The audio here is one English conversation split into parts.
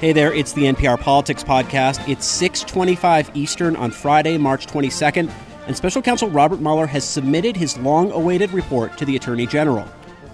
Hey there, it's the NPR Politics Podcast. It's 625 Eastern on Friday, March 22nd, and Special Counsel Robert Mueller has submitted his long-awaited report to the Attorney General.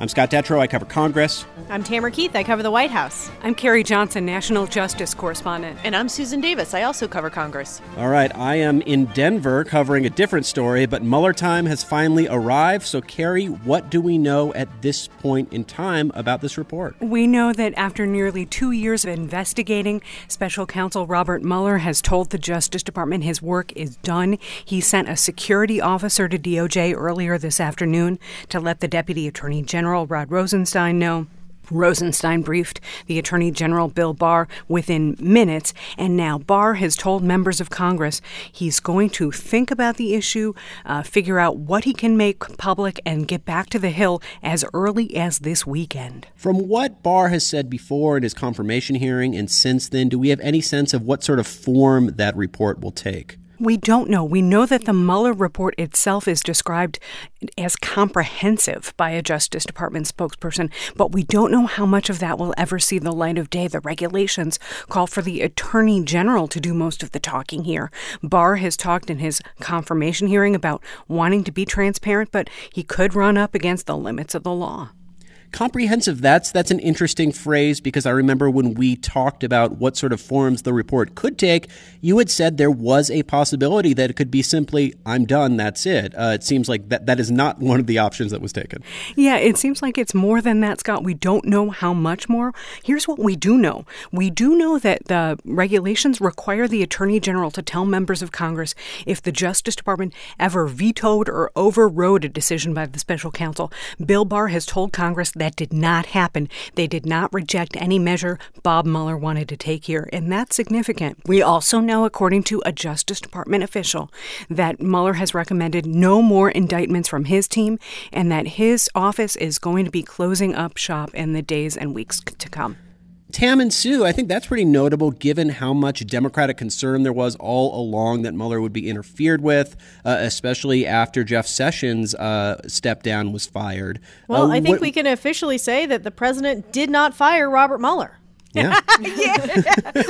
I'm Scott Detrow. I cover Congress. I'm Tamara Keith. I cover the White House. I'm Carrie Johnson, National Justice Correspondent. And I'm Susan Davis. I also cover Congress. All right, I am in Denver covering a different story, but Mueller time has finally arrived. So, Carrie, what do we know at this point in time about this report? We know that after nearly two years of investigating, Special Counsel Robert Mueller has told the Justice Department his work is done. He sent a security officer to DOJ earlier this afternoon to let the Deputy Attorney General Rod Rosenstein know. Rosenstein briefed the Attorney General Bill Barr within minutes, and now Barr has told members of Congress he's going to think about the issue, uh, figure out what he can make public, and get back to the Hill as early as this weekend. From what Barr has said before in his confirmation hearing and since then, do we have any sense of what sort of form that report will take? We don't know. We know that the Mueller report itself is described as comprehensive by a Justice Department spokesperson, but we don't know how much of that will ever see the light of day. The regulations call for the Attorney General to do most of the talking here. Barr has talked in his confirmation hearing about wanting to be transparent, but he could run up against the limits of the law comprehensive that's that's an interesting phrase because i remember when we talked about what sort of forms the report could take you had said there was a possibility that it could be simply i'm done that's it. Uh, it seems like that that is not one of the options that was taken. Yeah it seems like it's more than that scott. We don't know how much more. Here's what we do know. We do know that the regulations require the attorney general to tell members of congress if the justice department ever vetoed or overrode a decision by the special counsel. Bill barr has told congress that that did not happen. They did not reject any measure Bob Mueller wanted to take here, and that's significant. We also know, according to a Justice Department official, that Mueller has recommended no more indictments from his team and that his office is going to be closing up shop in the days and weeks to come. Tam and Sue, I think that's pretty notable given how much Democratic concern there was all along that Mueller would be interfered with, uh, especially after Jeff Sessions' uh, step down was fired. Well, uh, I think what, we can officially say that the president did not fire Robert Mueller. Yeah. yeah.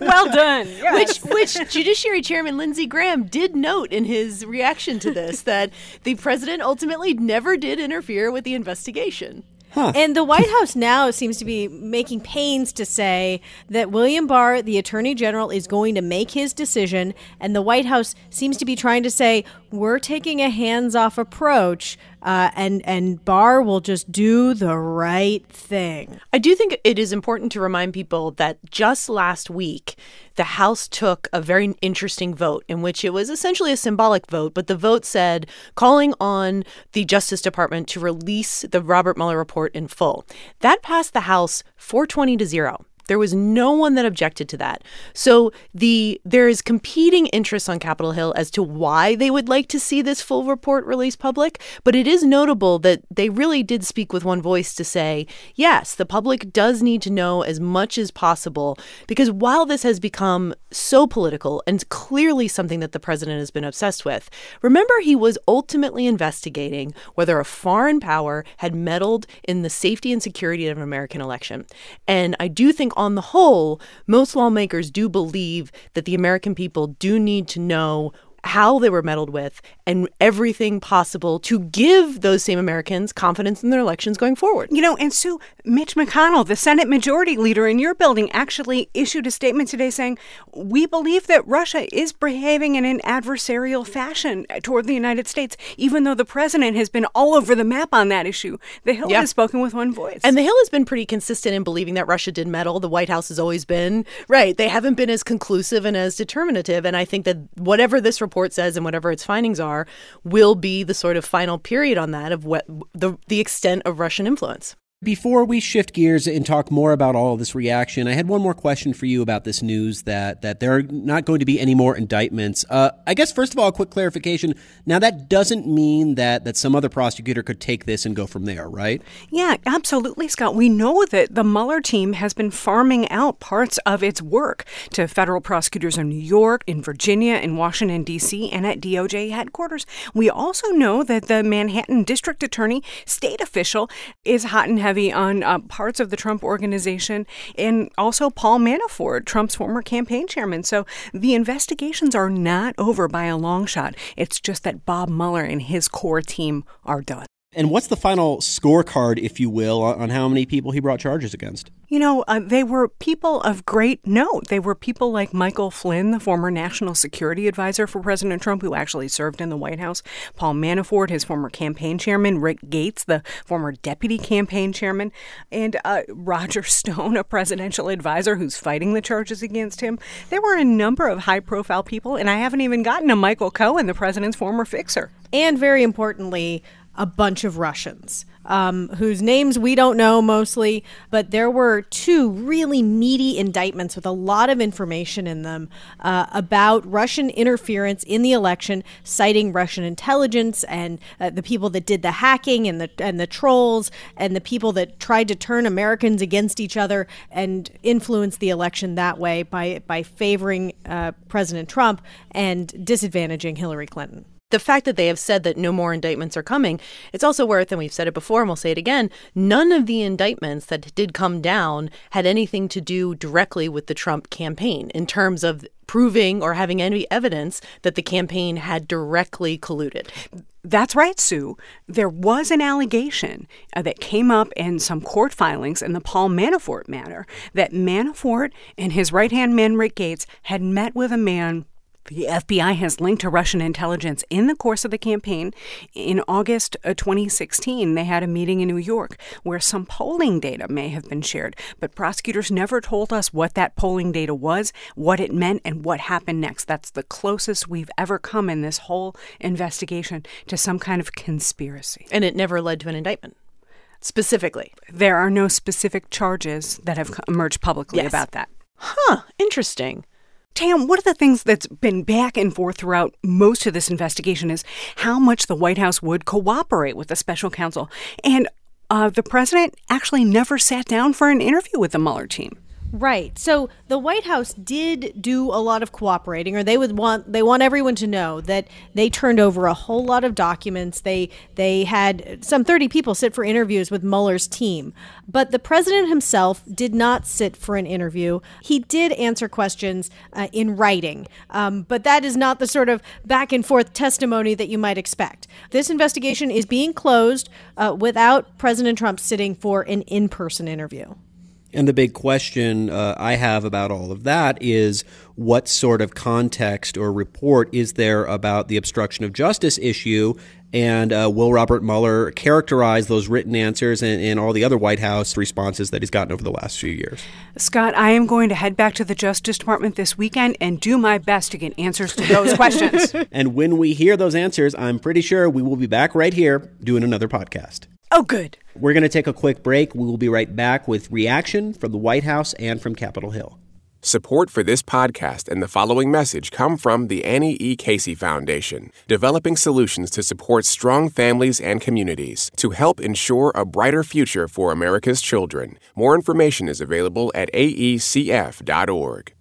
well done. Yes. Which which Judiciary Chairman Lindsey Graham did note in his reaction to this that the president ultimately never did interfere with the investigation. Huh. And the White House now seems to be making pains to say that William Barr, the Attorney General, is going to make his decision. And the White House seems to be trying to say, we're taking a hands off approach uh, and and Barr will just do the right thing. I do think it is important to remind people that just last week the House took a very interesting vote in which it was essentially a symbolic vote, but the vote said calling on the Justice Department to release the Robert Mueller report in full. That passed the House 420 to 0. There was no one that objected to that. So the there is competing interests on Capitol Hill as to why they would like to see this full report released public, but it is notable that they really did speak with one voice to say, yes, the public does need to know as much as possible because while this has become so political and clearly something that the president has been obsessed with, remember he was ultimately investigating whether a foreign power had meddled in the safety and security of an American election. And I do think on the whole, most lawmakers do believe that the American people do need to know how they were meddled with, and everything possible to give those same Americans confidence in their elections going forward. You know, and Sue, Mitch McConnell, the Senate Majority Leader in your building, actually issued a statement today saying, We believe that Russia is behaving in an adversarial fashion toward the United States, even though the president has been all over the map on that issue. The Hill yeah. has spoken with one voice. And the Hill has been pretty consistent in believing that Russia did meddle. The White House has always been, right, they haven't been as conclusive and as determinative. And I think that whatever this report says and whatever its findings are will be the sort of final period on that of what the the extent of Russian influence. Before we shift gears and talk more about all this reaction, I had one more question for you about this news that that there are not going to be any more indictments. Uh, I guess first of all, a quick clarification. Now that doesn't mean that that some other prosecutor could take this and go from there, right? Yeah, absolutely, Scott. We know that the Mueller team has been farming out parts of its work to federal prosecutors in New York, in Virginia, in Washington D.C., and at DOJ headquarters. We also know that the Manhattan District Attorney, state official, is hot and heavy heavy on uh, parts of the Trump organization and also Paul Manafort, Trump's former campaign chairman. So the investigations are not over by a long shot. It's just that Bob Mueller and his core team are done. And what's the final scorecard, if you will, on how many people he brought charges against? You know, uh, they were people of great note. They were people like Michael Flynn, the former national security advisor for President Trump, who actually served in the White House, Paul Manafort, his former campaign chairman, Rick Gates, the former deputy campaign chairman, and uh, Roger Stone, a presidential advisor who's fighting the charges against him. There were a number of high profile people, and I haven't even gotten to Michael Cohen, the president's former fixer. And very importantly, a bunch of Russians. Um, whose names we don't know mostly, but there were two really meaty indictments with a lot of information in them uh, about Russian interference in the election, citing Russian intelligence and uh, the people that did the hacking and the and the trolls and the people that tried to turn Americans against each other and influence the election that way by by favoring uh, President Trump and disadvantaging Hillary Clinton the fact that they have said that no more indictments are coming, it's also worth, and we've said it before and we'll say it again, none of the indictments that did come down had anything to do directly with the Trump campaign in terms of proving or having any evidence that the campaign had directly colluded. That's right, Sue. There was an allegation uh, that came up in some court filings in the Paul Manafort matter that Manafort and his right hand man, Rick Gates, had met with a man the FBI has linked to Russian intelligence in the course of the campaign. In August 2016, they had a meeting in New York where some polling data may have been shared, but prosecutors never told us what that polling data was, what it meant, and what happened next. That's the closest we've ever come in this whole investigation to some kind of conspiracy. And it never led to an indictment specifically. There are no specific charges that have emerged publicly yes. about that. Huh, interesting. Tam, one of the things that's been back and forth throughout most of this investigation is how much the White House would cooperate with the special counsel. And uh, the president actually never sat down for an interview with the Mueller team. Right. So the White House did do a lot of cooperating, or they would want they want everyone to know that they turned over a whole lot of documents. They they had some thirty people sit for interviews with Mueller's team, but the president himself did not sit for an interview. He did answer questions uh, in writing, um, but that is not the sort of back and forth testimony that you might expect. This investigation is being closed uh, without President Trump sitting for an in person interview. And the big question uh, I have about all of that is what sort of context or report is there about the obstruction of justice issue? And uh, will Robert Mueller characterize those written answers and, and, all the other White House responses that he's gotten over the last few years? Scott, I am going to head back to the Justice Department this weekend and do my best to get answers to those questions. And when we hear those answers, I'm pretty sure we will be back right here doing another podcast. Oh, good. We're going to take a quick break. We will be right back with reaction from the White House and from Capitol Hill. Support for this podcast and the following message come from the Annie E. Casey Foundation, developing solutions to support strong families and communities to help ensure a brighter future for America's children. More information is available at aecf.org.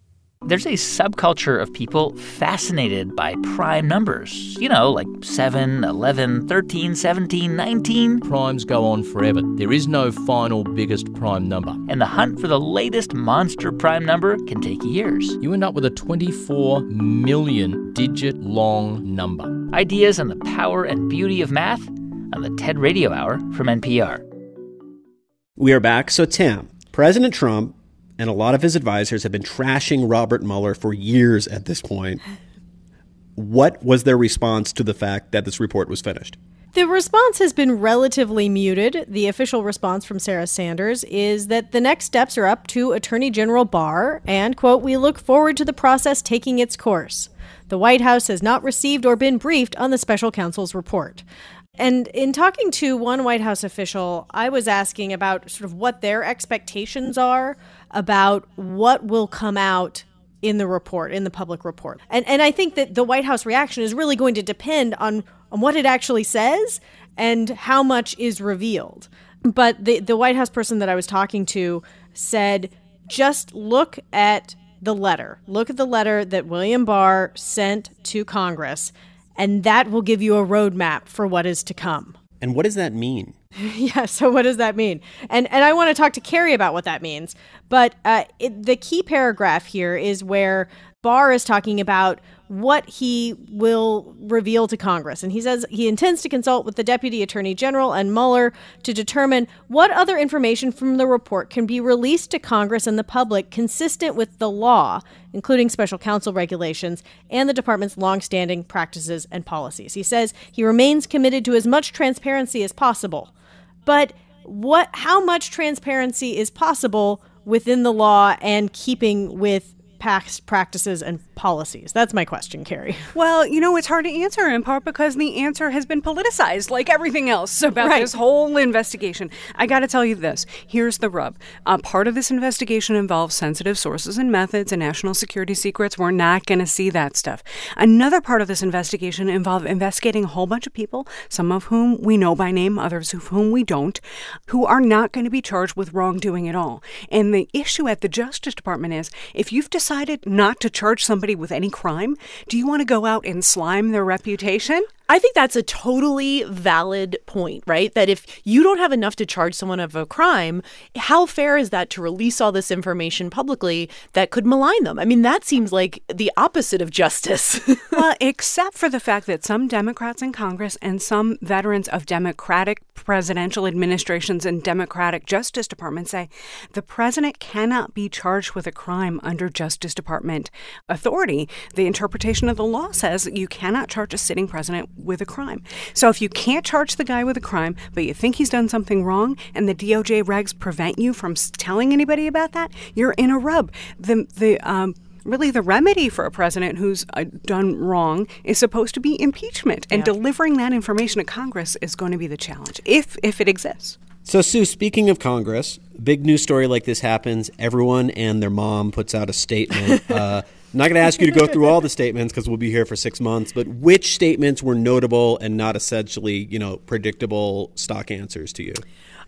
There's a subculture of people fascinated by prime numbers. You know, like 7, 11, 13, 17, 19. Primes go on forever. There is no final biggest prime number. And the hunt for the latest monster prime number can take years. You end up with a 24 million digit long number. Ideas on the power and beauty of math on the TED Radio Hour from NPR. We are back. So, Tim, President Trump and a lot of his advisors have been trashing Robert Mueller for years at this point. What was their response to the fact that this report was finished? The response has been relatively muted. The official response from Sarah Sanders is that the next steps are up to Attorney General Barr, and, quote, we look forward to the process taking its course. The White House has not received or been briefed on the special counsel's report. And in talking to one White House official, I was asking about sort of what their expectations are about what will come out in the report, in the public report. And and I think that the White House reaction is really going to depend on on what it actually says and how much is revealed. But the the White House person that I was talking to said just look at the letter. Look at the letter that William Barr sent to Congress and that will give you a roadmap for what is to come. And what does that mean? yeah, so what does that mean? And and I want to talk to Carrie about what that means. But uh, it, the key paragraph here is where Barr is talking about what he will reveal to Congress. And he says he intends to consult with the Deputy Attorney General and Mueller to determine what other information from the report can be released to Congress and the public consistent with the law, including special counsel regulations and the department's longstanding practices and policies. He says he remains committed to as much transparency as possible. But what how much transparency is possible within the law and keeping with past practices and policies? That's my question, Carrie. Well, you know, it's hard to answer in part because the answer has been politicized like everything else about Right. this whole investigation. I got to tell you this. Here's the rub. Uh, part of this investigation involves sensitive sources and methods and national security secrets. We're not going to see that stuff. Another part of this investigation involved investigating a whole bunch of people, some of whom we know by name, others of whom we don't, who are not going to be charged with wrongdoing at all. And the issue at the Justice Department is if you've decided not to charge somebody with any crime, do you want to go out and slime their reputation? I think that's a totally valid point, right? That if you don't have enough to charge someone of a crime, how fair is that to release all this information publicly that could malign them? I mean, that seems like the opposite of justice. well, except for the fact that some Democrats in Congress and some veterans of Democratic presidential administrations and Democratic Justice Departments say the president cannot be charged with a crime under Justice Department authority. The interpretation of the law says you cannot charge a sitting president with a crime. So if you can't charge the guy with a crime, but you think he's done something wrong and the DOJ regs prevent you from telling anybody about that, you're in a rub. The, the, um, Really, the remedy for a president who's uh, done wrong is supposed to be impeachment, and delivering that information to Congress is going to be the challenge, if if it exists. So, Sue, speaking of Congress, big news story like this happens. Everyone and their mom puts out a statement. uh, I'm not going to ask you to go through all the statements because we'll be here for six months. But which statements were notable and not essentially, you know, predictable stock answers to you?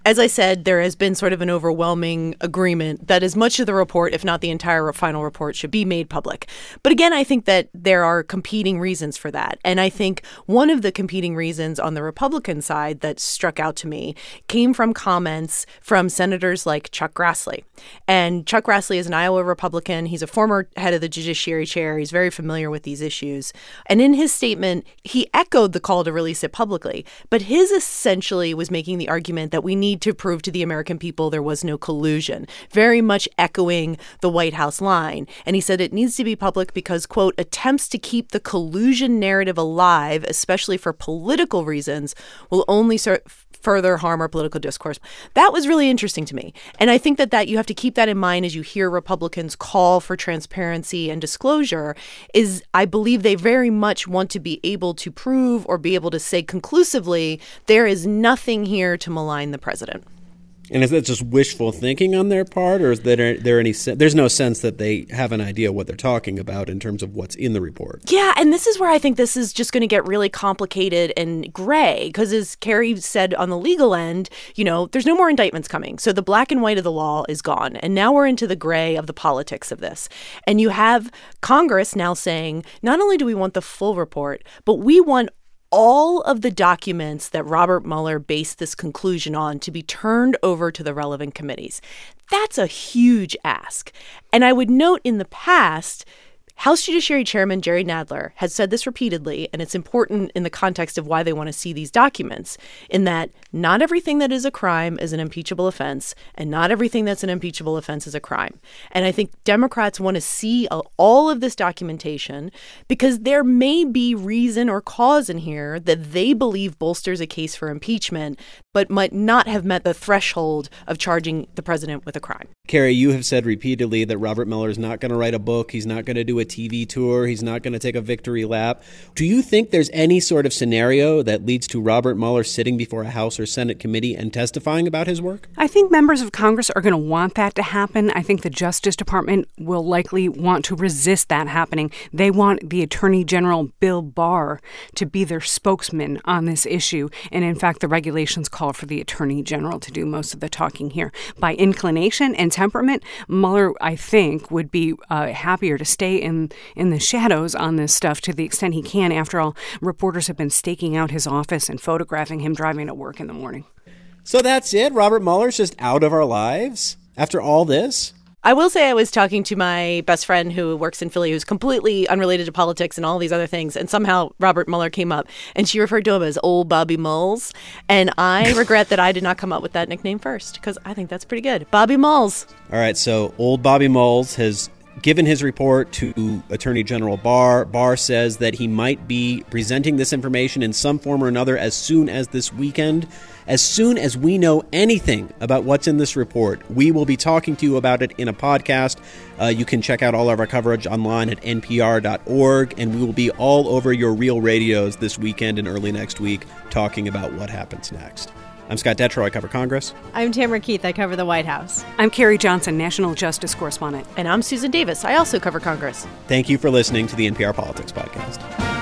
As I said, there has been sort of an overwhelming agreement that as much of the report, if not the entire final report, should be made public. But again, I think that there are competing reasons for that. And I think one of the competing reasons on the Republican side that struck out to me came from comments from senators like Chuck Grassley. And Chuck Grassley is an Iowa Republican. He's a former head of the Judiciary Chair. He's very familiar with these issues. And in his statement, he echoed the call to release it publicly. But his essentially was making the argument that we need to prove to the American people there was no collusion, very much echoing the White House line. And he said it needs to be public because, quote, attempts to keep the collusion narrative alive, especially for political reasons, will only serve further harm our political discourse. That was really interesting to me. And I think that that you have to keep that in mind as you hear Republicans call for transparency and disclosure is I believe they very much want to be able to prove or be able to say conclusively there is nothing here to malign the president. And is that just wishful thinking on their part, or is there there any? There's no sense that they have an idea what they're talking about in terms of what's in the report. Yeah, and this is where I think this is just going to get really complicated and gray because, as Carrie said on the legal end, you know, there's no more indictments coming. So the black and white of the law is gone. And now we're into the gray of the politics of this. And you have Congress now saying, not only do we want the full report, but we want all of the documents that Robert Mueller based this conclusion on to be turned over to the relevant committees. That's a huge ask. And I would note in the past, House Judiciary Chairman Jerry Nadler has said this repeatedly, and it's important in the context of why they want to see these documents, in that not everything that is a crime is an impeachable offense, and not everything that's an impeachable offense is a crime. And I think Democrats want to see all of this documentation because there may be reason or cause in here that they believe bolsters a case for impeachment, but might not have met the threshold of charging the president with a crime. Carrie, you have said repeatedly that Robert Mueller is not going to write a book. He's not going to do a TV tour. He's not going to take a victory lap. Do you think there's any sort of scenario that leads to Robert Mueller sitting before a House or Senate committee and testifying about his work? I think members of Congress are going to want that to happen. I think the Justice Department will likely want to resist that happening. They want the Attorney General, Bill Barr, to be their spokesman on this issue. And in fact, the regulations call for the Attorney General to do most of the talking here. By inclination and temperament, Mueller, I think, would be uh, happier to stay in in in the shadows on this stuff to the extent he can. After all, reporters have been staking out his office and photographing him driving to work in the morning. So that's it. Robert Mueller's just out of our lives after all this. I will say I was talking to my best friend who works in Philly, who's completely unrelated to politics and all these other things, and somehow Robert Mueller came up, and she referred to him as Old Bobby Moles, and I regret that I did not come up with that nickname first because I think that's pretty good, Bobby Moles. All right, so old Bobby Moles has given his report to Attorney General Barr. Barr says that he might be presenting this information in some form or another as soon as this weekend. As soon as we know anything about what's in this report, we will be talking to you about it in a podcast. Uh, you can check out all of our coverage online at npr.org, and we will be all over your real radios this weekend and early next week talking about what happens next. I'm Scott Detrow. I cover Congress. I'm Tamara Keith. I cover the White House. I'm Carrie Johnson, National Justice Correspondent. And I'm Susan Davis. I also cover Congress. Thank you for listening to the NPR Politics Podcast.